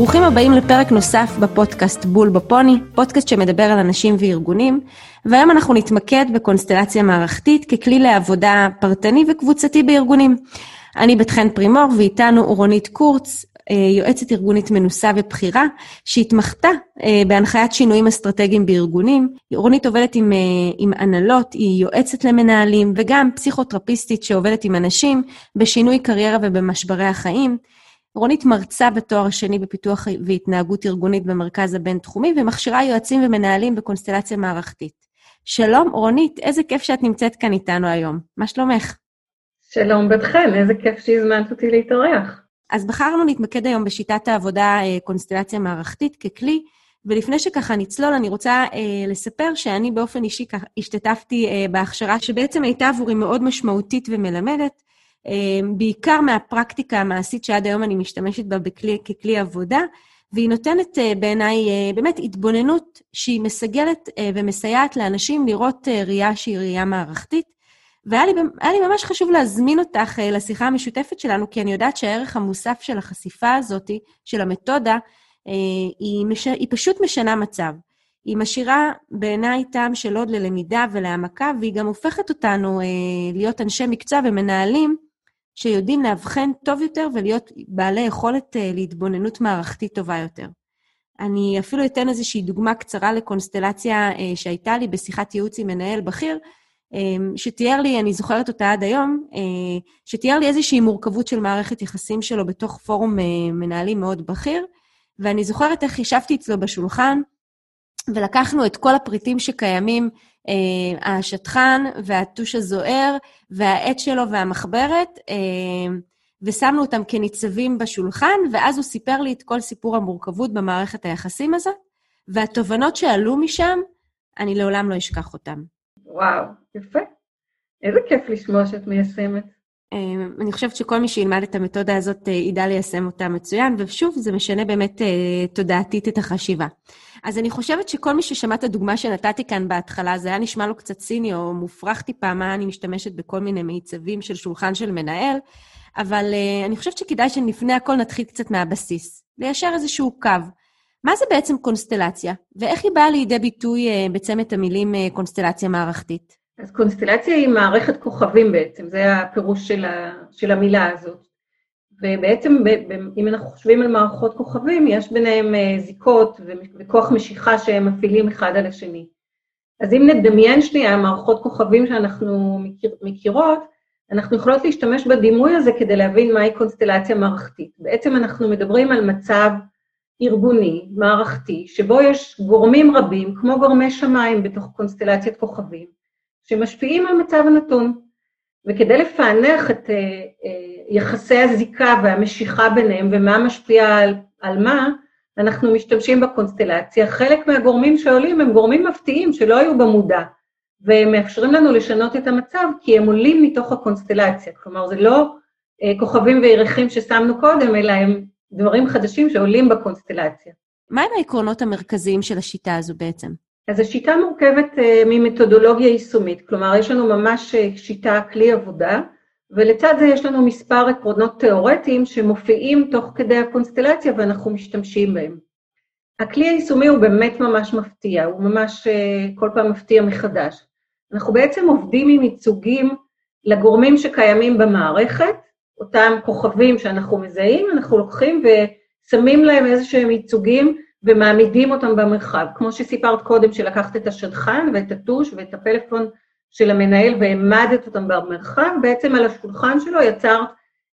ברוכים הבאים לפרק נוסף בפודקאסט בול בפוני, פודקאסט שמדבר על אנשים וארגונים, והיום אנחנו נתמקד בקונסטלציה מערכתית ככלי לעבודה פרטני וקבוצתי בארגונים. אני בת חן פרימור ואיתנו רונית קורץ, אה, יועצת ארגונית מנוסה ובכירה, שהתמחתה אה, בהנחיית שינויים אסטרטגיים בארגונים. רונית עובדת עם, אה, עם הנהלות, היא יועצת למנהלים, וגם פסיכותרפיסטית שעובדת עם אנשים בשינוי קריירה ובמשברי החיים. רונית מרצה בתואר השני בפיתוח והתנהגות ארגונית במרכז הבינתחומי, ומכשירה יועצים ומנהלים בקונסטלציה מערכתית. שלום, רונית, איזה כיף שאת נמצאת כאן איתנו היום. מה שלומך? שלום בת חן, איזה כיף שהזמנת אותי להתארח. אז בחרנו להתמקד היום בשיטת העבודה אה, קונסטלציה מערכתית ככלי, ולפני שככה נצלול, אני רוצה אה, לספר שאני באופן אישי השתתפתי אה, בהכשרה שבעצם הייתה עבורי מאוד משמעותית ומלמדת, בעיקר מהפרקטיקה המעשית שעד היום אני משתמשת בה בכלי, ככלי עבודה, והיא נותנת אה, בעיניי אה, באמת התבוננות שהיא מסגלת אה, ומסייעת לאנשים לראות ראייה שהיא ראייה מערכתית. והיה לי, לי ממש חשוב להזמין אותך לשיחה המשותפת שלנו, כי אני יודעת שהערך המוסף של החשיפה הזאת, של המתודה, היא, מש... היא פשוט משנה מצב. היא משאירה בעיניי טעם של עוד ללמידה ולהעמקה, והיא גם הופכת אותנו אה, להיות אנשי מקצוע ומנהלים שיודעים לאבחן טוב יותר ולהיות בעלי יכולת להתבוננות מערכתית טובה יותר. אני אפילו אתן איזושהי דוגמה קצרה לקונסטלציה שהייתה לי בשיחת ייעוץ עם מנהל בכיר, אמ, שתיאר לי, אני זוכרת אותה עד היום, אה, שתיאר לי איזושהי מורכבות של מערכת יחסים שלו בתוך פורום אה, מנהלים מאוד בכיר, ואני זוכרת איך ישבתי אצלו בשולחן, ולקחנו את כל הפריטים שקיימים, אה, השטחן והטוש הזוהר, והעט שלו והמחברת, ושמנו אותם כניצבים בשולחן, ואז הוא סיפר לי את כל סיפור המורכבות במערכת היחסים הזאת, והתובנות שעלו משם, אני לעולם לא אשכח אותן. וואו, יפה. איזה כיף לשמוע שאת מיישמת. אמ, אני חושבת שכל מי שילמד את המתודה הזאת אה, ידע ליישם אותה מצוין, ושוב, זה משנה באמת אה, תודעתית את החשיבה. אז אני חושבת שכל מי ששמע את הדוגמה שנתתי כאן בהתחלה, זה היה נשמע לו קצת ציני או מופרך טיפה, מה אני משתמשת בכל מיני מיצבים של שולחן של מנהל, אבל אני חושבת שכדאי שלפני הכל נתחיל קצת מהבסיס, ליישר איזשהו קו. מה זה בעצם קונסטלציה, ואיך היא באה לידי ביטוי בצמד המילים קונסטלציה מערכתית? אז קונסטלציה היא מערכת כוכבים בעצם, זה הפירוש של, ה, של המילה הזאת. ובעצם, ב, ב, אם אנחנו חושבים על מערכות כוכבים, יש ביניהם uh, זיקות וכוח משיכה שהם מפעילים אחד על השני. אז אם נדמיין שנייה מערכות כוכבים שאנחנו מכיר, מכירות, אנחנו יכולות להשתמש בדימוי הזה כדי להבין מהי קונסטלציה מערכתית. בעצם אנחנו מדברים על מצב ארגוני, מערכתי, שבו יש גורמים רבים, כמו גורמי שמיים בתוך קונסטלציית כוכבים, שמשפיעים על מצב הנתון. וכדי לפענח את uh, uh, יחסי הזיקה והמשיכה ביניהם ומה משפיע על, על מה, אנחנו משתמשים בקונסטלציה. חלק מהגורמים שעולים הם גורמים מפתיעים שלא היו במודע, והם מאפשרים לנו לשנות את המצב כי הם עולים מתוך הקונסטלציה. כלומר, זה לא uh, כוכבים וירחים ששמנו קודם, אלא הם דברים חדשים שעולים בקונסטלציה. מהם העקרונות המרכזיים של השיטה הזו בעצם? אז השיטה מורכבת uh, ממתודולוגיה יישומית, כלומר יש לנו ממש uh, שיטה, כלי עבודה, ולצד זה יש לנו מספר עקרונות תיאורטיים שמופיעים תוך כדי הקונסטלציה ואנחנו משתמשים בהם. הכלי היישומי הוא באמת ממש מפתיע, הוא ממש uh, כל פעם מפתיע מחדש. אנחנו בעצם עובדים עם ייצוגים לגורמים שקיימים במערכת, אותם כוכבים שאנחנו מזהים, אנחנו לוקחים ושמים להם איזה שהם ייצוגים ומעמידים אותם במרחב. כמו שסיפרת קודם, שלקחת את השדכן ואת הטוש ואת הפלאפון של המנהל והעמדת אותם במרחב, בעצם על השולחן שלו יצרת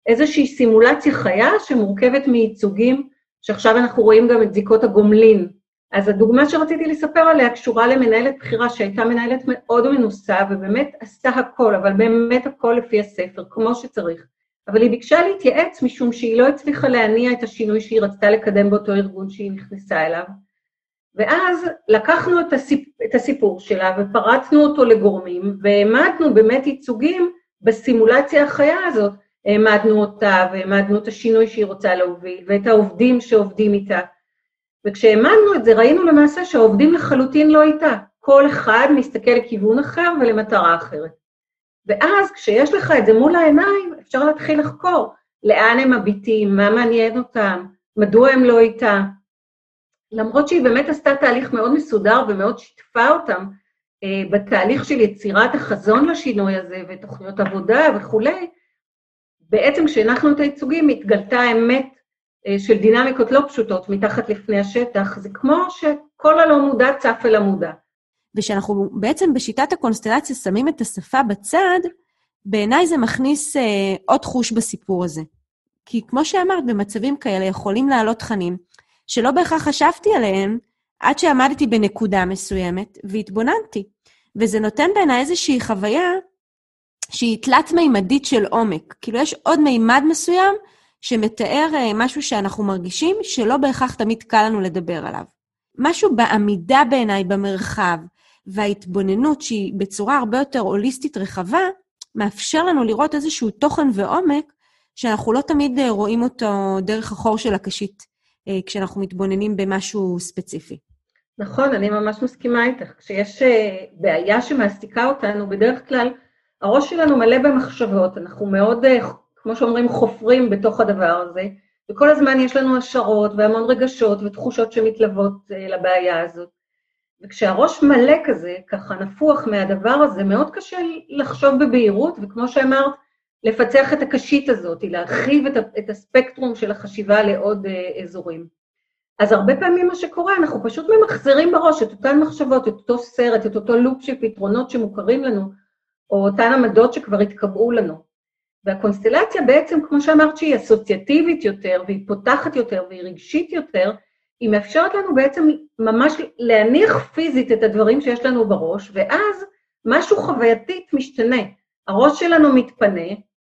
איזושהי סימולציה חיה שמורכבת מייצוגים, שעכשיו אנחנו רואים גם את זיקות הגומלין. אז הדוגמה שרציתי לספר עליה קשורה למנהלת בכירה שהייתה מנהלת מאוד מנוסה ובאמת עשתה הכל, אבל באמת הכל לפי הספר, כמו שצריך. אבל היא ביקשה להתייעץ משום שהיא לא הצליחה להניע את השינוי שהיא רצתה לקדם באותו ארגון שהיא נכנסה אליו. ואז לקחנו את, הסיפ... את הסיפור שלה ופרצנו אותו לגורמים, והעמדנו באמת ייצוגים בסימולציה החיה הזאת. העמדנו אותה והעמדנו את השינוי שהיא רוצה להוביל, ואת העובדים שעובדים איתה. וכשהעמדנו את זה, ראינו למעשה שהעובדים לחלוטין לא איתה. כל אחד מסתכל לכיוון אחר ולמטרה אחרת. ואז כשיש לך את זה מול העיניים, אפשר להתחיל לחקור לאן הם מביטים, מה מעניין אותם, מדוע הם לא איתה. למרות שהיא באמת עשתה תהליך מאוד מסודר ומאוד שיתפה אותם אה, בתהליך של יצירת החזון לשינוי הזה ותוכניות עבודה וכולי, בעצם כשהנחנו את הייצוגים התגלתה האמת אה, של דינמיקות לא פשוטות מתחת לפני השטח, זה כמו שכל הלא מודע צף אל המודע. ושאנחנו בעצם בשיטת הקונסטלציה שמים את השפה בצד, בעיניי זה מכניס אה, עוד חוש בסיפור הזה. כי כמו שאמרת, במצבים כאלה יכולים לעלות תכנים שלא בהכרח חשבתי עליהם עד שעמדתי בנקודה מסוימת והתבוננתי. וזה נותן בעיניי איזושהי חוויה שהיא תלת-מימדית של עומק. כאילו, יש עוד מימד מסוים שמתאר אה, משהו שאנחנו מרגישים שלא בהכרח תמיד קל לנו לדבר עליו. משהו בעמידה בעיניי במרחב וההתבוננות, שהיא בצורה הרבה יותר הוליסטית רחבה, מאפשר לנו לראות איזשהו תוכן ועומק שאנחנו לא תמיד אה, רואים אותו דרך החור של הקשית, אה, כשאנחנו מתבוננים במשהו ספציפי. נכון, אני ממש מסכימה איתך. כשיש בעיה שמעסיקה אותנו, בדרך כלל הראש שלנו מלא במחשבות, אנחנו מאוד כמו שאומרים, חופרים בתוך הדבר הזה, וכל הזמן יש לנו השערות והמון רגשות ותחושות שמתלוות אה, לבעיה הזאת. וכשהראש מלא כזה, ככה נפוח מהדבר הזה, מאוד קשה לחשוב בבהירות, וכמו שאמרת, לפצח את הקשית הזאת, להרחיב את, את הספקטרום של החשיבה לעוד uh, אזורים. אז הרבה פעמים מה שקורה, אנחנו פשוט ממחזרים בראש את אותן מחשבות, את אותו סרט, את אותו לופ של פתרונות שמוכרים לנו, או אותן עמדות שכבר התקבעו לנו. והקונסטלציה בעצם, כמו שאמרת, שהיא אסוציאטיבית יותר, והיא פותחת יותר, והיא רגשית יותר, היא מאפשרת לנו בעצם ממש להניח פיזית את הדברים שיש לנו בראש, ואז משהו חווייתית משתנה. הראש שלנו מתפנה,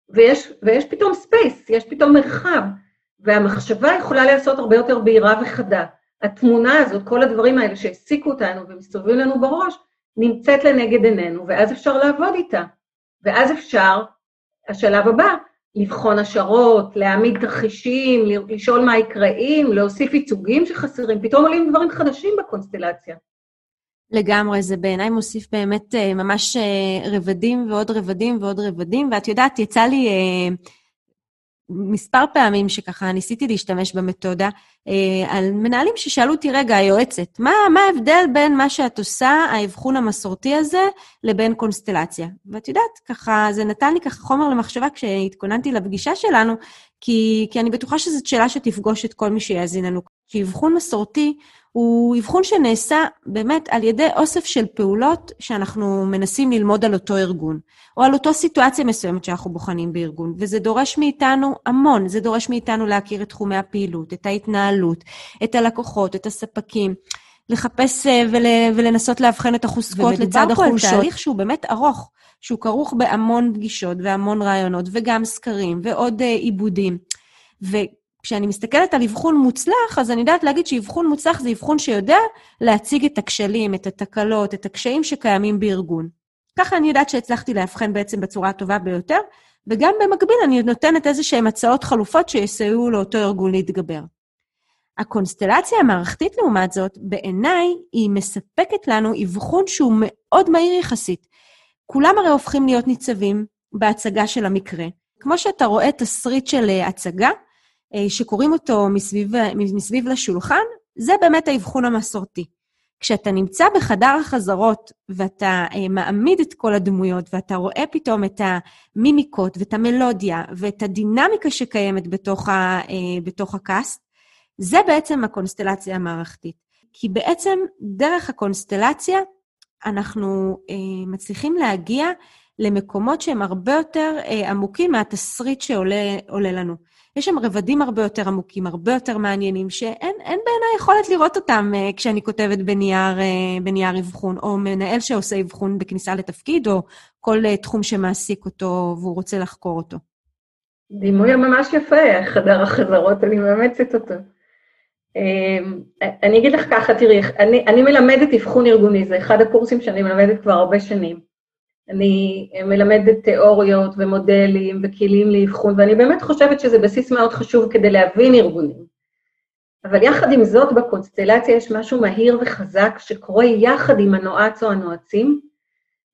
ויש, ויש פתאום space, יש פתאום מרחב, והמחשבה יכולה להיעשות הרבה יותר בהירה וחדה. התמונה הזאת, כל הדברים האלה שהעסיקו אותנו ומסתובבים לנו בראש, נמצאת לנגד עינינו, ואז אפשר לעבוד איתה. ואז אפשר השלב הבא, לבחון השערות, להעמיד תרחישים, לשאול מה יקרה אם, להוסיף ייצוגים שחסרים, פתאום עולים דברים חדשים בקונסטלציה. לגמרי, זה בעיניי מוסיף באמת אה, ממש אה, רבדים ועוד רבדים ועוד רבדים, ואת יודעת, יצא לי אה, מספר פעמים שככה ניסיתי להשתמש במתודה, אה, על מנהלים ששאלו אותי, רגע, היועצת, מה, מה ההבדל בין מה שאת עושה, האבחון המסורתי הזה, לבין קונסטלציה? ואת יודעת, ככה, זה נתן לי ככה חומר למחשבה כשהתכוננתי לפגישה שלנו, כי, כי אני בטוחה שזאת שאלה שתפגוש את כל מי שיאזין לנו. כי אבחון מסורתי הוא אבחון שנעשה באמת על ידי אוסף של פעולות שאנחנו מנסים ללמוד על אותו ארגון, או על אותו סיטואציה מסוימת שאנחנו בוחנים בארגון, וזה דורש מאיתנו המון, זה דורש מאיתנו להכיר את תחומי הפעילות, את ההתנהלות, את הלקוחות, את הספקים, לחפש אה, ול, ולנסות לאבחן את החוזקות לצד החולשות. ומדובר פה על תהליך שהוא באמת ארוך, שהוא כרוך בהמון פגישות והמון רעיונות, וגם סקרים ועוד uh, עיבודים. כשאני מסתכלת על אבחון מוצלח, אז אני יודעת להגיד שאבחון מוצלח זה אבחון שיודע להציג את הכשלים, את התקלות, את הקשיים שקיימים בארגון. ככה אני יודעת שהצלחתי לאבחן בעצם בצורה הטובה ביותר, וגם במקביל אני נותנת איזה שהן הצעות חלופות שיסייעו לאותו ארגון להתגבר. הקונסטלציה המערכתית, לעומת זאת, בעיניי, היא מספקת לנו אבחון שהוא מאוד מהיר יחסית. כולם הרי הופכים להיות ניצבים בהצגה של המקרה. כמו שאתה רואה תסריט של אה, הצגה, שקוראים אותו מסביב, מסביב לשולחן, זה באמת האבחון המסורתי. כשאתה נמצא בחדר החזרות ואתה אה, מעמיד את כל הדמויות ואתה רואה פתאום את המימיקות ואת המלודיה ואת הדינמיקה שקיימת בתוך, ה, אה, בתוך הקאסט, זה בעצם הקונסטלציה המערכתית. כי בעצם דרך הקונסטלציה אנחנו אה, מצליחים להגיע למקומות שהם הרבה יותר אה, עמוקים מהתסריט שעולה לנו. יש שם רבדים הרבה יותר עמוקים, הרבה יותר מעניינים, שאין בעיניי יכולת לראות אותם uh, כשאני כותבת בנייר, uh, בנייר אבחון, או מנהל שעושה אבחון בכניסה לתפקיד, או כל uh, תחום שמעסיק אותו והוא רוצה לחקור אותו. דימוי ממש יפה, חדר החזרות, אני מאמצת אותו. Um, אני אגיד לך ככה, תראי, אני, אני מלמדת אבחון ארגוני, זה אחד הקורסים שאני מלמדת כבר הרבה שנים. אני מלמדת תיאוריות ומודלים וכלים לאבחון, ואני באמת חושבת שזה בסיס מאוד חשוב כדי להבין ארגונים. אבל יחד עם זאת, בקונסטלציה יש משהו מהיר וחזק שקורה יחד עם הנועץ או הנועצים,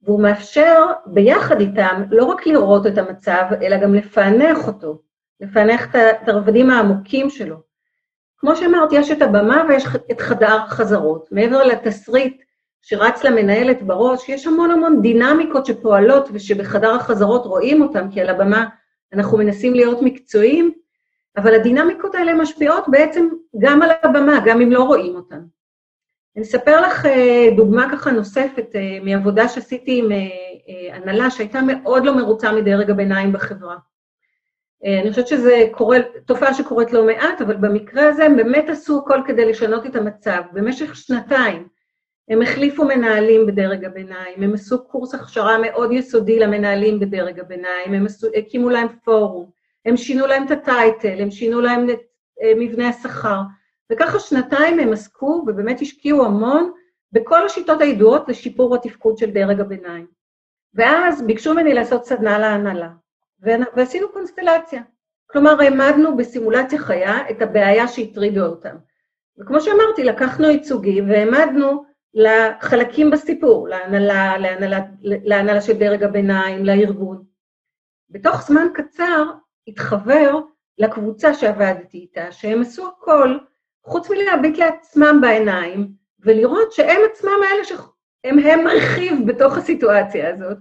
והוא מאפשר ביחד איתם לא רק לראות את המצב, אלא גם לפענח אותו, לפענח את הרבדים העמוקים שלו. כמו שאמרת, יש את הבמה ויש את חדר חזרות. מעבר לתסריט שרץ למנהלת בראש, יש המון המון דינמיקות שפועלות ושבחדר החזרות רואים אותן, כי על הבמה אנחנו מנסים להיות מקצועיים, אבל הדינמיקות האלה משפיעות בעצם גם על הבמה, גם אם לא רואים אותן. אני אספר לך אה, דוגמה ככה נוספת אה, מעבודה שעשיתי עם אה, הנהלה שהייתה מאוד לא מרוצה מדרג הביניים בחברה. אני חושבת שזו תופעה שקורית לא מעט, אבל במקרה הזה הם באמת עשו הכל כדי לשנות את המצב. במשך שנתיים הם החליפו מנהלים בדרג הביניים, הם עשו קורס הכשרה מאוד יסודי למנהלים בדרג הביניים, הם עשו, הקימו להם פורום, הם שינו להם את הטייטל, הם שינו להם את מבנה השכר. וככה שנתיים הם עסקו ובאמת השקיעו המון בכל השיטות הידועות לשיפור התפקוד של דרג הביניים. ואז ביקשו ממני לעשות סדנה להנהלה, ועשינו קונסטלציה. כלומר, העמדנו בסימולציה חיה את הבעיה שהטרידו אותם. וכמו שאמרתי, לקחנו ייצוגים והעמדנו לחלקים בסיפור, להנהלה, להנהלה, להנהלה של דרג הביניים, לארגון. בתוך זמן קצר התחבר לקבוצה שעבדתי איתה, שהם עשו הכל חוץ מלהביט לעצמם בעיניים ולראות שהם עצמם האלה שהם הם רכיב בתוך הסיטואציה הזאת,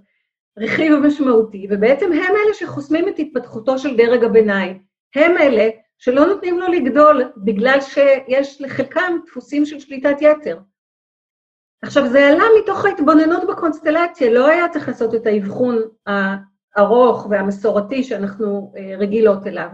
רכיב משמעותי, ובעצם הם אלה שחוסמים את התפתחותו של דרג הביניים. הם אלה שלא נותנים לו לגדול בגלל שיש לחלקם דפוסים של שליטת יתר. עכשיו, זה עלה מתוך ההתבוננות בקונסטלציה, לא היה צריך לעשות את האבחון הארוך והמסורתי שאנחנו אה, רגילות אליו.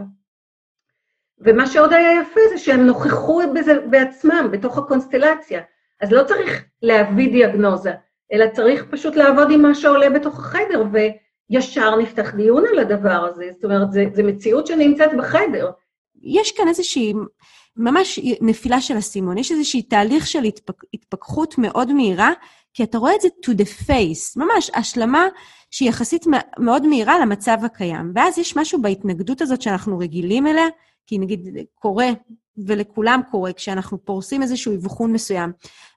ומה שעוד היה יפה זה שהם נוכחו בזה בעצמם, בתוך הקונסטלציה. אז לא צריך להביא דיאגנוזה, אלא צריך פשוט לעבוד עם מה שעולה בתוך החדר, וישר נפתח דיון על הדבר הזה. זאת אומרת, זו מציאות שנמצאת בחדר. יש כאן איזושהי, ממש נפילה של הסימון, יש איזושהי תהליך של התפק, התפכחות מאוד מהירה, כי אתה רואה את זה to the face, ממש השלמה שהיא יחסית מאוד מהירה למצב הקיים. ואז יש משהו בהתנגדות הזאת שאנחנו רגילים אליה, כי נגיד קורה, ולכולם קורה, כשאנחנו פורסים איזשהו אבחון מסוים,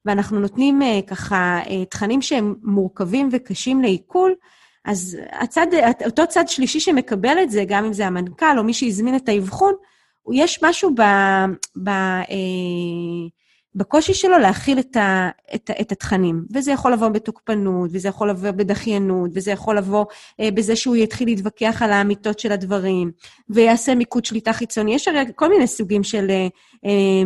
ואנחנו נותנים uh, ככה uh, תכנים שהם מורכבים וקשים לעיכול, אז הצד, אותו צד שלישי שמקבל את זה, גם אם זה המנכ"ל או מי שהזמין את האבחון, יש משהו ב... ב uh, בקושי שלו להכיל את, ה, את, את התכנים. וזה יכול לבוא בתוקפנות, וזה יכול לבוא בדחיינות, וזה יכול לבוא אה, בזה שהוא יתחיל להתווכח על האמיתות של הדברים, ויעשה מיקוד שליטה חיצוני. יש הרי כל מיני סוגים של אה, אה,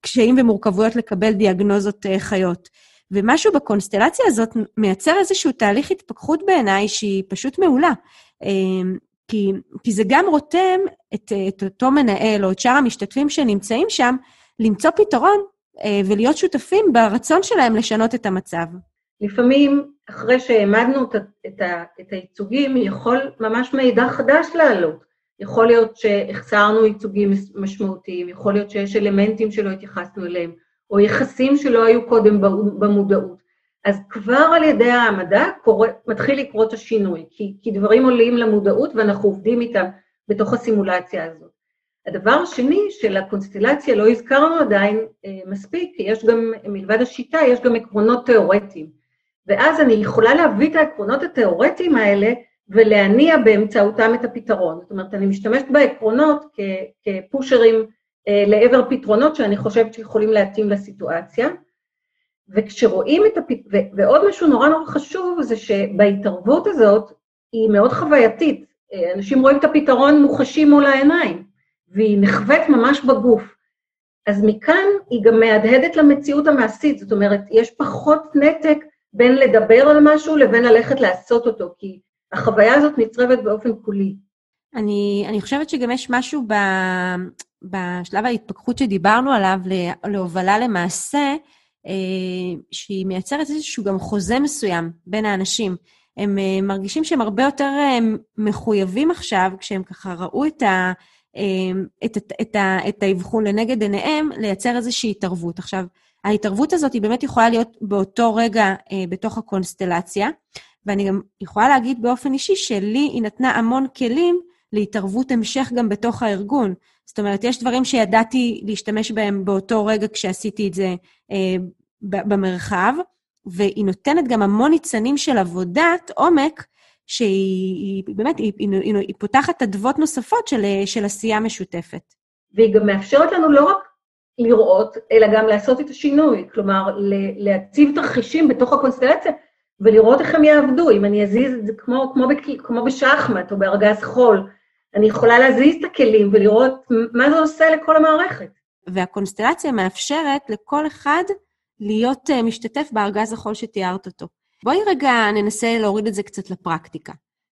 קשיים ומורכבויות לקבל דיאגנוזות אה, חיות. ומשהו בקונסטלציה הזאת מייצר איזשהו תהליך התפכחות בעיניי שהיא פשוט מעולה. כי, כי זה גם רותם את, את אותו מנהל או את שאר המשתתפים שנמצאים שם, למצוא פתרון אה, ולהיות שותפים ברצון שלהם לשנות את המצב. לפעמים, אחרי שהעמדנו את, את, את הייצוגים, יכול ממש מידע חדש לעלות. יכול להיות שהחסרנו ייצוגים משמעותיים, יכול להיות שיש אלמנטים שלא התייחסנו אליהם, או יחסים שלא היו קודם במודעות. אז כבר על ידי העמדה קורא, מתחיל לקרות השינוי, כי, כי דברים עולים למודעות ואנחנו עובדים איתם בתוך הסימולציה הזאת. הדבר השני של הקונסטלציה לא הזכרנו עדיין אה, מספיק, כי יש גם, מלבד השיטה, יש גם עקרונות תיאורטיים. ואז אני יכולה להביא את העקרונות התיאורטיים האלה ולהניע באמצעותם את הפתרון. זאת אומרת, אני משתמשת בעקרונות כפושרים אה, לעבר פתרונות שאני חושבת שיכולים להתאים לסיטואציה. וכשרואים את הפ... ו... ועוד משהו נורא נורא חשוב זה שבהתערבות הזאת היא מאוד חווייתית. אה, אנשים רואים את הפתרון מוחשי מול העיניים. והיא נחווית ממש בגוף. אז מכאן היא גם מהדהדת למציאות המעשית, זאת אומרת, יש פחות נתק בין לדבר על משהו לבין ללכת לעשות אותו, כי החוויה הזאת נצרבת באופן קולי. אני, אני חושבת שגם יש משהו ב, בשלב ההתפכחות שדיברנו עליו, להובלה למעשה, שהיא מייצרת איזשהו גם חוזה מסוים בין האנשים. הם אה, מרגישים שהם הרבה יותר אה, מחויבים עכשיו, כשהם ככה ראו את ה... את, את, את, את האבחון לנגד עיניהם, לייצר איזושהי התערבות. עכשיו, ההתערבות הזאת היא באמת יכולה להיות באותו רגע אה, בתוך הקונסטלציה, ואני גם יכולה להגיד באופן אישי שלי היא נתנה המון כלים להתערבות המשך גם בתוך הארגון. זאת אומרת, יש דברים שידעתי להשתמש בהם באותו רגע כשעשיתי את זה אה, במרחב, והיא נותנת גם המון ניצנים של עבודת עומק שהיא באמת, היא, היא, היא, היא פותחת אדוות נוספות של, של עשייה משותפת. והיא גם מאפשרת לנו לא רק לראות, אלא גם לעשות את השינוי, כלומר, להציב תרחישים בתוך הקונסטלציה ולראות איך הם יעבדו. אם אני אזיז את זה כמו, כמו, כמו בשחמט או בארגז חול, אני יכולה להזיז את הכלים ולראות מה זה עושה לכל המערכת. והקונסטלציה מאפשרת לכל אחד להיות uh, משתתף בארגז החול שתיארת אותו. בואי רגע ננסה להוריד את זה קצת לפרקטיקה.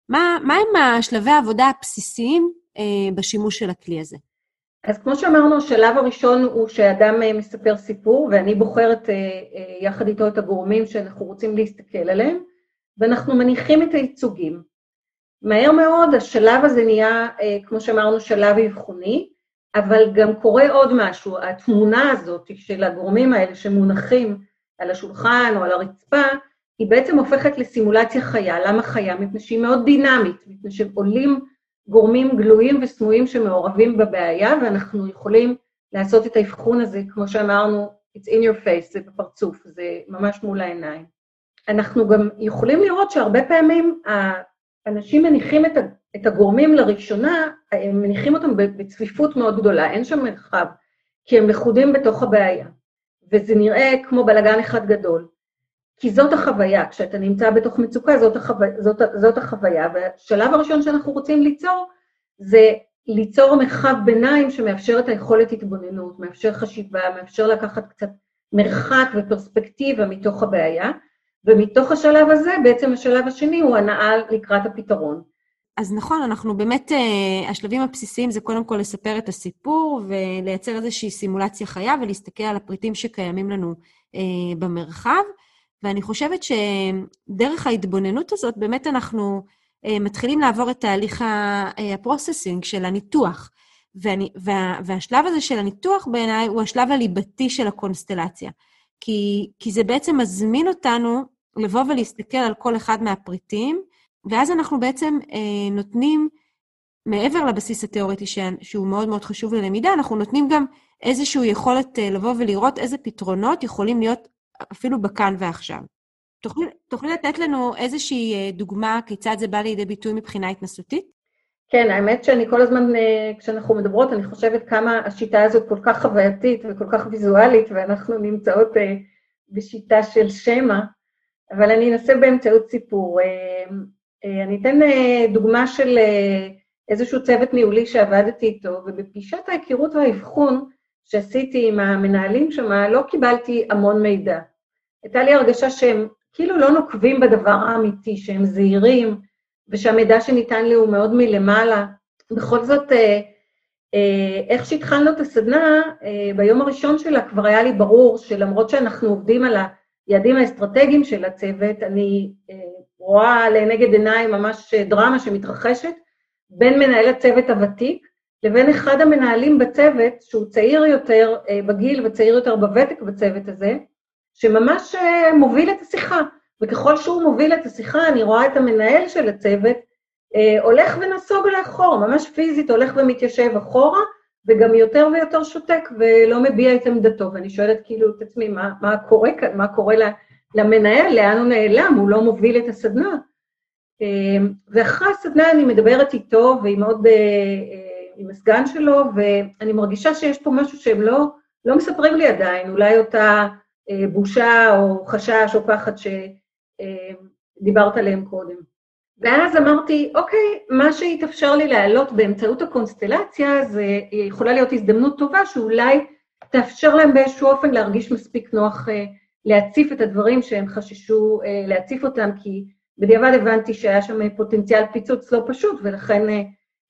מה, מה הם השלבי העבודה הבסיסיים uh, בשימוש של הכלי הזה? אז כמו שאמרנו, השלב הראשון הוא שאדם uh, מספר סיפור, ואני בוחרת uh, uh, יחד איתו את הגורמים שאנחנו רוצים להסתכל עליהם, ואנחנו מניחים את הייצוגים. מהר מאוד השלב הזה נהיה, אה, כמו שאמרנו, שלב אבחוני, אבל גם קורה עוד משהו, התמונה הזאת של הגורמים האלה שמונחים על השולחן או על הרצפה, היא בעצם הופכת לסימולציה חיה. למה חיה? מפני שהיא מאוד דינמית, מפני שעולים גורמים גלויים וסמויים שמעורבים בבעיה, ואנחנו יכולים לעשות את האבחון הזה, כמו שאמרנו, it's in your face, זה בפרצוף, זה ממש מול העיניים. אנחנו גם יכולים לראות שהרבה פעמים אנשים מניחים את, את הגורמים לראשונה, הם מניחים אותם בצפיפות מאוד גדולה, אין שם מרחב, כי הם לכודים בתוך הבעיה. וזה נראה כמו בלגן אחד גדול. כי זאת החוויה, כשאתה נמצא בתוך מצוקה, זאת, החו... זאת, זאת החוויה. והשלב הראשון שאנחנו רוצים ליצור, זה ליצור מרחב ביניים שמאפשר את היכולת התבוננות, מאפשר חשיבה, מאפשר לקחת קצת מרחק ופרספקטיבה מתוך הבעיה, ומתוך השלב הזה, בעצם השלב השני הוא הנאה לקראת הפתרון. אז נכון, אנחנו באמת, uh, השלבים הבסיסיים זה קודם כל לספר את הסיפור ולייצר איזושהי סימולציה חיה ולהסתכל על הפריטים שקיימים לנו uh, במרחב. ואני חושבת שדרך ההתבוננות הזאת, באמת אנחנו uh, מתחילים לעבור את תהליך הפרוססינג של הניתוח. ואני, וה, והשלב הזה של הניתוח בעיניי הוא השלב הליבתי של הקונסטלציה. כי, כי זה בעצם מזמין אותנו לבוא ולהסתכל על כל אחד מהפריטים, ואז אנחנו בעצם אה, נותנים, מעבר לבסיס התיאורטי שהוא מאוד מאוד חשוב ללמידה, אנחנו נותנים גם איזושהי יכולת אה, לבוא ולראות איזה פתרונות יכולים להיות אפילו בכאן ועכשיו. תוכלי, תוכלי לתת לנו איזושהי אה, דוגמה כיצד זה בא לידי ביטוי מבחינה התנסותית? כן, האמת שאני כל הזמן, אה, כשאנחנו מדברות, אני חושבת כמה השיטה הזאת כל כך חווייתית וכל כך ויזואלית, ואנחנו נמצאות אה, בשיטה של שמע, אבל אני אנסה באמצעות סיפור. אה, אני אתן דוגמה של איזשהו צוות ניהולי שעבדתי איתו, ובפגישת ההיכרות והאבחון שעשיתי עם המנהלים שם, לא קיבלתי המון מידע. הייתה לי הרגשה שהם כאילו לא נוקבים בדבר האמיתי, שהם זהירים, ושהמידע שניתן לי הוא מאוד מלמעלה. בכל זאת, אה, אה, איך שהתחלנו את הסדנה, אה, ביום הראשון שלה כבר היה לי ברור שלמרות שאנחנו עובדים על היעדים האסטרטגיים של הצוות, אני רואה לנגד עיניי ממש דרמה שמתרחשת בין מנהל הצוות הוותיק לבין אחד המנהלים בצוות, שהוא צעיר יותר בגיל וצעיר יותר בוותק בצוות הזה, שממש מוביל את השיחה. וככל שהוא מוביל את השיחה, אני רואה את המנהל של הצוות אה, הולך ונסוג לאחור, ממש פיזית הולך ומתיישב אחורה, וגם יותר ויותר שותק ולא מביע את עמדתו. ואני שואלת כאילו את עצמי, מה, מה קורה כאן? מה קורה למנהל? לאן הוא נעלם? הוא לא מוביל את הסדנה. אה, ואחרי הסדנה אני מדברת איתו ועם עוד, אה, אה, עם הסגן שלו, ואני מרגישה שיש פה משהו שהם לא, לא מספרים לי עדיין, אולי אותה אה, בושה או חשש או פחד ש... דיברת עליהם קודם. ואז אמרתי, אוקיי, מה שהתאפשר לי להעלות באמצעות הקונסטלציה, זה יכולה להיות הזדמנות טובה שאולי תאפשר להם באיזשהו אופן להרגיש מספיק נוח אה, להציף את הדברים שהם חששו אה, להציף אותם, כי בדיעבד הבנתי שהיה שם פוטנציאל פיצוץ לא פשוט, ולכן אה,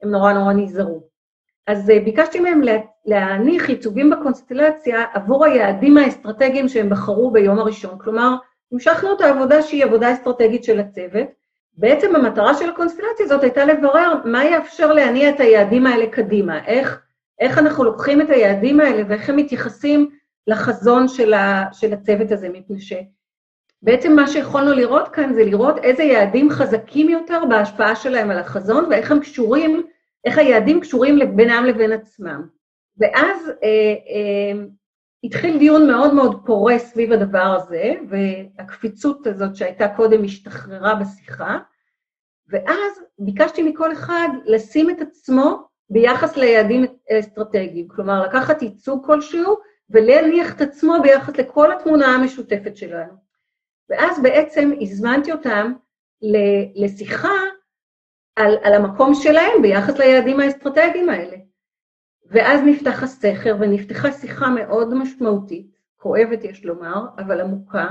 הם נורא נורא נזהרו. אז ביקשתי מהם להניח ייצוגים בקונסטלציה עבור היעדים האסטרטגיים שהם בחרו ביום הראשון. כלומר, המשכנו את העבודה שהיא עבודה אסטרטגית של הצוות. בעצם המטרה של הקונסטלציה הזאת הייתה לברר מה יאפשר להניע את היעדים האלה קדימה, איך, איך אנחנו לוקחים את היעדים האלה ואיך הם מתייחסים לחזון של, ה, של הצוות הזה, מפני שבעצם מה שיכולנו לראות כאן זה לראות איזה יעדים חזקים יותר בהשפעה שלהם על החזון ואיך הם קשורים, איך היעדים קשורים בינם לבין עצמם. ואז אה, אה, התחיל דיון מאוד מאוד פורה סביב הדבר הזה, והקפיצות הזאת שהייתה קודם השתחררה בשיחה, ואז ביקשתי מכל אחד לשים את עצמו ביחס ליעדים אסטרטגיים, כלומר לקחת ייצוג כלשהו ולהניח את עצמו ביחס לכל התמונה המשותפת שלנו. ואז בעצם הזמנתי אותם לשיחה על, על המקום שלהם ביחס ליעדים האסטרטגיים האלה. ואז נפתח הסכר ונפתחה שיחה מאוד משמעותית, כואבת יש לומר, אבל עמוקה,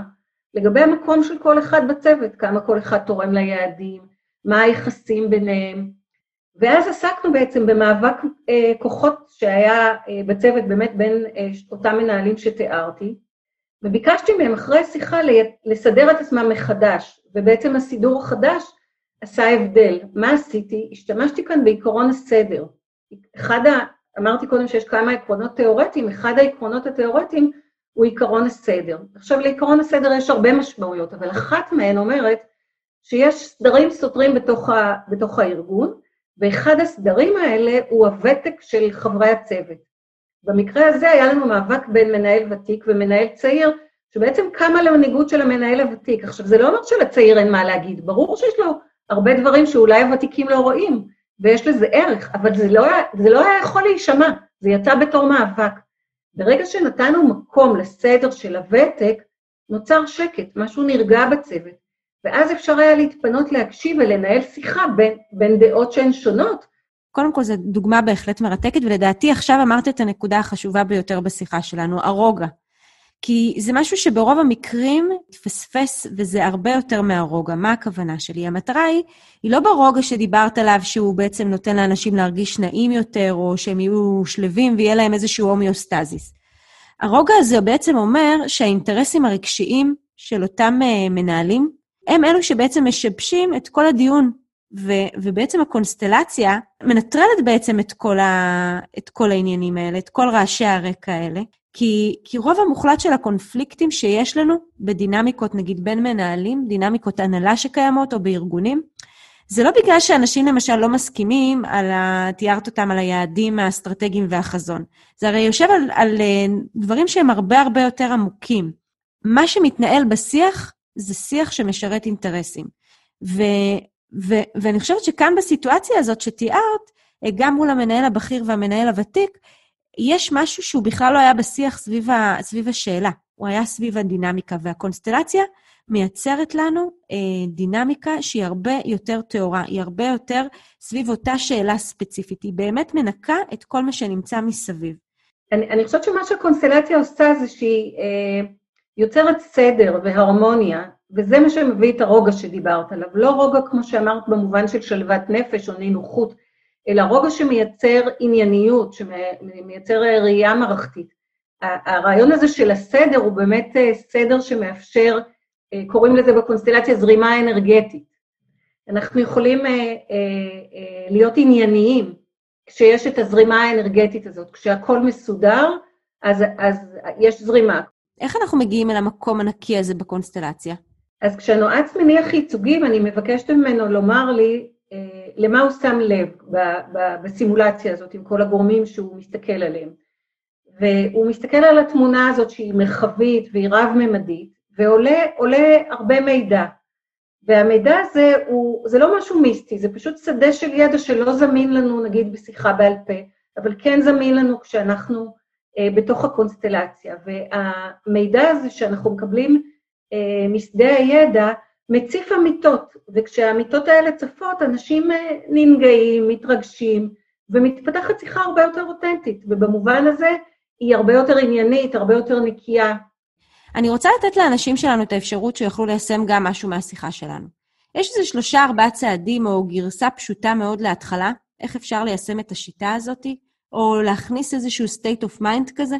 לגבי המקום של כל אחד בצוות, כמה כל אחד תורם ליעדים, מה היחסים ביניהם. ואז עסקנו בעצם במאבק אה, כוחות שהיה אה, בצוות באמת בין אה, אותם מנהלים שתיארתי, וביקשתי מהם אחרי השיחה לסדר את עצמם מחדש, ובעצם הסידור החדש עשה הבדל. מה עשיתי? השתמשתי כאן בעקרון הסדר. אחד. אמרתי קודם שיש כמה עקרונות תיאורטיים, אחד העקרונות התיאורטיים הוא עקרון הסדר. עכשיו, לעקרון הסדר יש הרבה משמעויות, אבל אחת מהן אומרת שיש סדרים סותרים בתוך, ה... בתוך הארגון, ואחד הסדרים האלה הוא הוותק של חברי הצוות. במקרה הזה היה לנו מאבק בין מנהל ותיק ומנהל צעיר, שבעצם קמה למנהיגות של המנהל הוותיק. עכשיו, זה לא אומר שלצעיר אין מה להגיד, ברור שיש לו הרבה דברים שאולי הוותיקים לא רואים, ויש לזה ערך, אבל זה לא, זה לא היה יכול להישמע, זה יצא בתור מאבק. ברגע שנתנו מקום לסדר של הוותק, נוצר שקט, משהו נרגע בצוות. ואז אפשר היה להתפנות להקשיב ולנהל שיחה בין, בין דעות שהן שונות. קודם כל, זו דוגמה בהחלט מרתקת, ולדעתי עכשיו אמרת את הנקודה החשובה ביותר בשיחה שלנו, הרוגע. כי זה משהו שברוב המקרים התפספס, וזה הרבה יותר מהרוגע. מה הכוונה שלי? המטרה היא, היא לא ברוגע שדיברת עליו, שהוא בעצם נותן לאנשים להרגיש נעים יותר, או שהם יהיו שלווים ויהיה להם איזשהו הומיוסטזיס. הרוגע הזה בעצם אומר שהאינטרסים הרגשיים של אותם uh, מנהלים הם אלו שבעצם משבשים את כל הדיון, ו- ובעצם הקונסטלציה מנטרלת בעצם את כל, ה- את כל העניינים האלה, את כל רעשי הרקע האלה, כי, כי רוב המוחלט של הקונפליקטים שיש לנו בדינמיקות, נגיד בין מנהלים, דינמיקות הנהלה שקיימות או בארגונים, זה לא בגלל שאנשים למשל לא מסכימים על ה... תיארת אותם על היעדים האסטרטגיים והחזון. זה הרי יושב על, על אה, דברים שהם הרבה הרבה יותר עמוקים. מה שמתנהל בשיח זה שיח שמשרת אינטרסים. ו, ו, ואני חושבת שכאן בסיטואציה הזאת שתיארת, גם מול המנהל הבכיר והמנהל הוותיק, יש משהו שהוא בכלל לא היה בשיח סביב, ה, סביב השאלה, הוא היה סביב הדינמיקה, והקונסטלציה מייצרת לנו אה, דינמיקה שהיא הרבה יותר טהורה, היא הרבה יותר סביב אותה שאלה ספציפית. היא באמת מנקה את כל מה שנמצא מסביב. אני, אני חושבת שמה שהקונסטלציה עושה זה שהיא אה, יוצרת סדר והרמוניה, וזה מה שמביא את הרוגע שדיברת עליו. לא רוגע, כמו שאמרת, במובן של שלוות נפש או נינוחות, אלא רוגע שמייצר ענייניות, שמייצר ראייה מערכתית. הרעיון הזה של הסדר הוא באמת אה, סדר שמאפשר, אה, קוראים לזה בקונסטלציה זרימה אנרגטית. אנחנו יכולים אה, להיות ענייניים כשיש את הזרימה האנרגטית הזאת. כשהכול מסודר, אז, אז יש זרימה. איך אנחנו מגיעים אל המקום הנקי הזה בקונסטלציה? אז כשהנועץ מניח ייצוגים, אני מבקשת ממנו לומר לי למה הוא שם לב בסימולציה הזאת עם כל הגורמים שהוא מסתכל עליהם. והוא מסתכל על התמונה הזאת שהיא מרחבית והיא רב-ממדית, ועולה הרבה מידע. והמידע הזה הוא, זה לא משהו מיסטי, זה פשוט שדה של ידע שלא זמין לנו נגיד בשיחה בעל פה, אבל כן זמין לנו כשאנחנו אה, בתוך הקונסטלציה. והמידע הזה שאנחנו מקבלים אה, משדה הידע, מציף אמיתות, וכשהאמיתות האלה צפות, אנשים אה, ננגעים, מתרגשים, ומתפתחת שיחה הרבה יותר אותנטית, ובמובן הזה היא הרבה יותר עניינית, הרבה יותר נקייה. אני רוצה לתת לאנשים שלנו את האפשרות שיוכלו ליישם גם משהו מהשיחה שלנו. יש איזה שלושה, ארבעה צעדים או גרסה פשוטה מאוד להתחלה, איך אפשר ליישם את השיטה הזאת, או להכניס איזשהו state of mind כזה?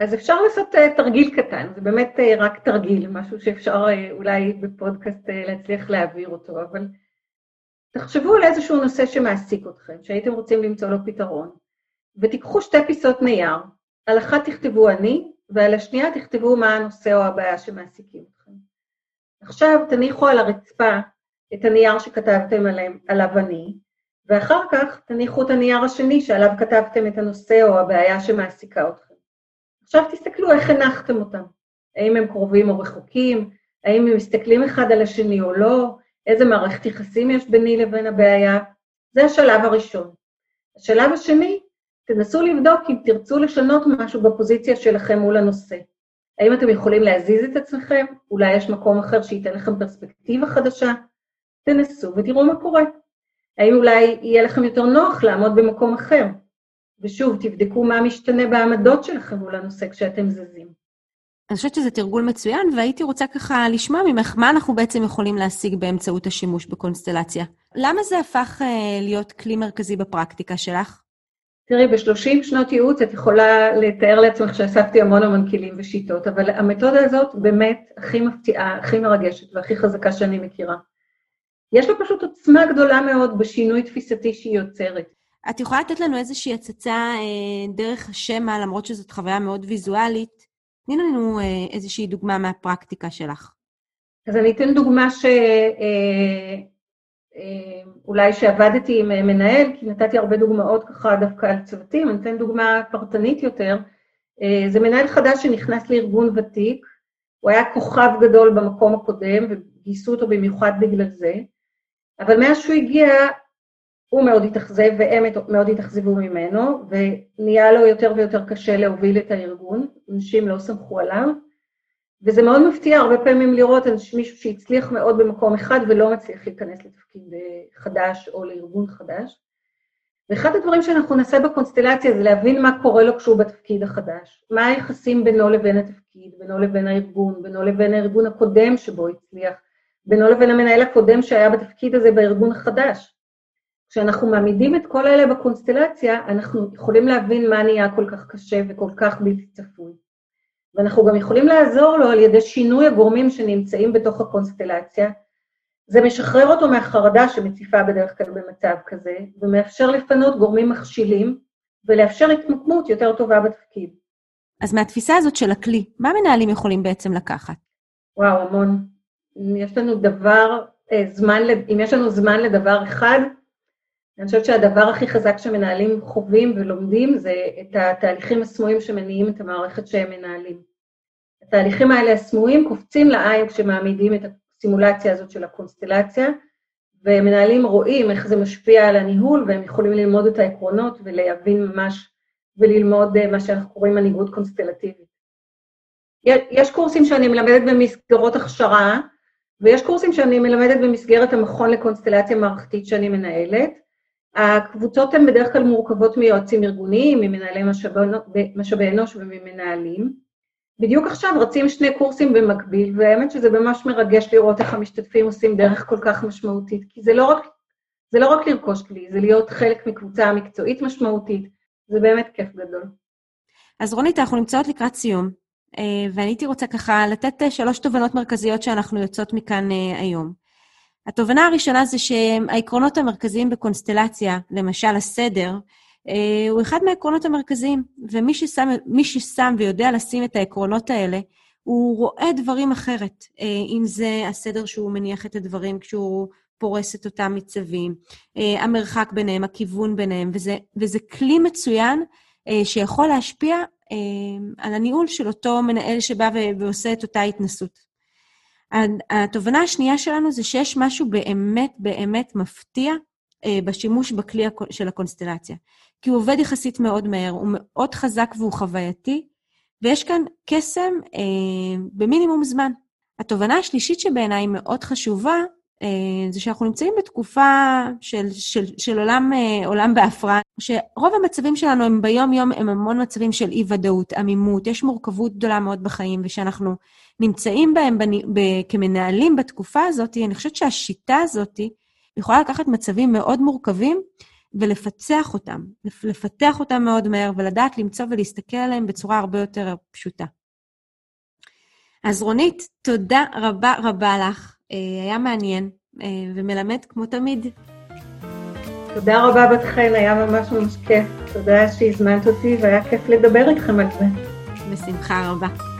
אז אפשר לעשות uh, תרגיל קטן, זה באמת uh, רק תרגיל, משהו שאפשר uh, אולי בפודקאסט uh, להצליח להעביר אותו, אבל תחשבו על איזשהו נושא שמעסיק אתכם, שהייתם רוצים למצוא לו פתרון, ותיקחו שתי פיסות נייר, על אחת תכתבו אני, ועל השנייה תכתבו מה הנושא או הבעיה שמעסיקים אתכם. עכשיו תניחו על הרצפה את הנייר שכתבתם עליהם, עליו אני, ואחר כך תניחו את הנייר השני שעליו כתבתם את הנושא או הבעיה שמעסיקה אתכם. עכשיו תסתכלו איך הנחתם אותם. האם הם קרובים או רחוקים, האם הם מסתכלים אחד על השני או לא, איזה מערכת יחסים יש ביני לבין הבעיה. זה השלב הראשון. השלב השני, תנסו לבדוק אם תרצו לשנות משהו בפוזיציה שלכם מול הנושא. האם אתם יכולים להזיז את עצמכם? אולי יש מקום אחר שייתן לכם פרספקטיבה חדשה? תנסו ותראו מה קורה. האם אולי יהיה לכם יותר נוח לעמוד במקום אחר? ושוב, תבדקו מה משתנה בעמדות שלכם מול הנושא כשאתם זזים. אני חושבת שזה תרגול מצוין, והייתי רוצה ככה לשמוע ממך מה אנחנו בעצם יכולים להשיג באמצעות השימוש בקונסטלציה. למה זה הפך אה, להיות כלי מרכזי בפרקטיקה שלך? תראי, ב-30 שנות ייעוץ את יכולה לתאר לעצמך שאספתי המון המון כלים ושיטות, אבל המתודה הזאת באמת הכי מפתיעה, הכי מרגשת והכי חזקה שאני מכירה. יש לה פשוט עוצמה גדולה מאוד בשינוי תפיסתי שהיא יוצרת. את יכולה לתת לנו איזושהי הצצה אה, דרך השמע, למרות שזאת חוויה מאוד ויזואלית. תני לנו אה, איזושהי דוגמה מהפרקטיקה שלך. אז אני אתן דוגמה ש... אה, אה, שעבדתי עם מנהל, כי נתתי הרבה דוגמאות ככה דווקא על צוותים, אני אתן דוגמה פרטנית יותר. אה, זה מנהל חדש שנכנס לארגון ותיק, הוא היה כוכב גדול במקום הקודם, וגייסו אותו במיוחד בגלל זה, אבל מאז שהוא הגיע, הוא מאוד התאכזב והם מאוד התאכזבו ממנו, ונהיה לו יותר ויותר קשה להוביל את הארגון, אנשים לא סמכו עליו, וזה מאוד מפתיע הרבה פעמים לראות מישהו שהצליח מאוד במקום אחד ולא מצליח להיכנס לתפקיד אה, חדש או לארגון חדש. ואחד הדברים שאנחנו נעשה בקונסטלציה זה להבין מה קורה לו כשהוא בתפקיד החדש. מה היחסים בינו לבין התפקיד, בינו לבין הארגון, בינו לבין הארגון הקודם שבו הצליח, בינו לבין המנהל הקודם שהיה בתפקיד הזה בארגון החדש. כשאנחנו מעמידים את כל אלה בקונסטלציה, אנחנו יכולים להבין מה נהיה כל כך קשה וכל כך בלתי צפוי. ואנחנו גם יכולים לעזור לו על ידי שינוי הגורמים שנמצאים בתוך הקונסטלציה. זה משחרר אותו מהחרדה שמציפה בדרך כלל במצב כזה, ומאפשר לפנות גורמים מכשילים ולאפשר התמקמות יותר טובה בתפקיד. אז מהתפיסה הזאת של הכלי, מה מנהלים יכולים בעצם לקחת? וואו, המון. יש לנו דבר, אה, זמן, אם יש לנו זמן לדבר אחד, אני חושבת שהדבר הכי חזק שמנהלים חווים ולומדים זה את התהליכים הסמויים שמניעים את המערכת שהם מנהלים. התהליכים האלה הסמויים קופצים לעין כשמעמידים את הסימולציה הזאת של הקונסטלציה, ומנהלים רואים איך זה משפיע על הניהול, והם יכולים ללמוד את העקרונות ולהבין ממש וללמוד אה, מה שאנחנו קוראים מנהיגות קונסטלטיבית. יש קורסים שאני מלמדת במסגרות הכשרה, ויש קורסים שאני מלמדת במסגרת המכון לקונסטלציה מערכתית שאני מנהלת. הקבוצות הן בדרך כלל מורכבות מיועצים ארגוניים, ממנהלי משאבי אנוש וממנהלים. בדיוק עכשיו רצים שני קורסים במקביל, והאמת שזה ממש מרגש לראות איך המשתתפים עושים דרך כל כך משמעותית, כי זה לא רק, זה לא רק לרכוש כלי, זה להיות חלק מקבוצה מקצועית משמעותית, זה באמת כיף גדול. אז רונית, אנחנו נמצאות לקראת סיום, אה, ואני הייתי רוצה ככה לתת אה, שלוש תובנות מרכזיות שאנחנו יוצאות מכאן אה, היום. התובנה הראשונה זה שהעקרונות המרכזיים בקונסטלציה, למשל הסדר, הוא אחד מהעקרונות המרכזיים, ומי ששם, ששם ויודע לשים את העקרונות האלה, הוא רואה דברים אחרת, אם זה הסדר שהוא מניח את הדברים כשהוא פורס את אותם מצבים, המרחק ביניהם, הכיוון ביניהם, וזה, וזה כלי מצוין שיכול להשפיע על הניהול של אותו מנהל שבא ועושה את אותה התנסות. התובנה השנייה שלנו זה שיש משהו באמת באמת מפתיע אה, בשימוש בכלי של הקונסטלציה. כי הוא עובד יחסית מאוד מהר, הוא מאוד חזק והוא חווייתי, ויש כאן קסם אה, במינימום זמן. התובנה השלישית שבעיניי מאוד חשובה, אה, זה שאנחנו נמצאים בתקופה של, של, של עולם, אה, עולם בהפרעה, שרוב המצבים שלנו הם ביום-יום, הם המון מצבים של אי-ודאות, עמימות, יש מורכבות גדולה מאוד בחיים, ושאנחנו נמצאים בהם בנ... ב... כמנהלים בתקופה הזאת, אני חושבת שהשיטה הזאת יכולה לקחת מצבים מאוד מורכבים ולפצח אותם, לפתח אותם מאוד מהר ולדעת למצוא ולהסתכל עליהם בצורה הרבה יותר פשוטה. אז רונית, תודה רבה רבה לך. אה, היה מעניין אה, ומלמד כמו תמיד. תודה רבה בת חן, היה ממש ממש כיף. תודה שהזמנת אותי והיה כיף לדבר איתכם על זה. בשמחה רבה.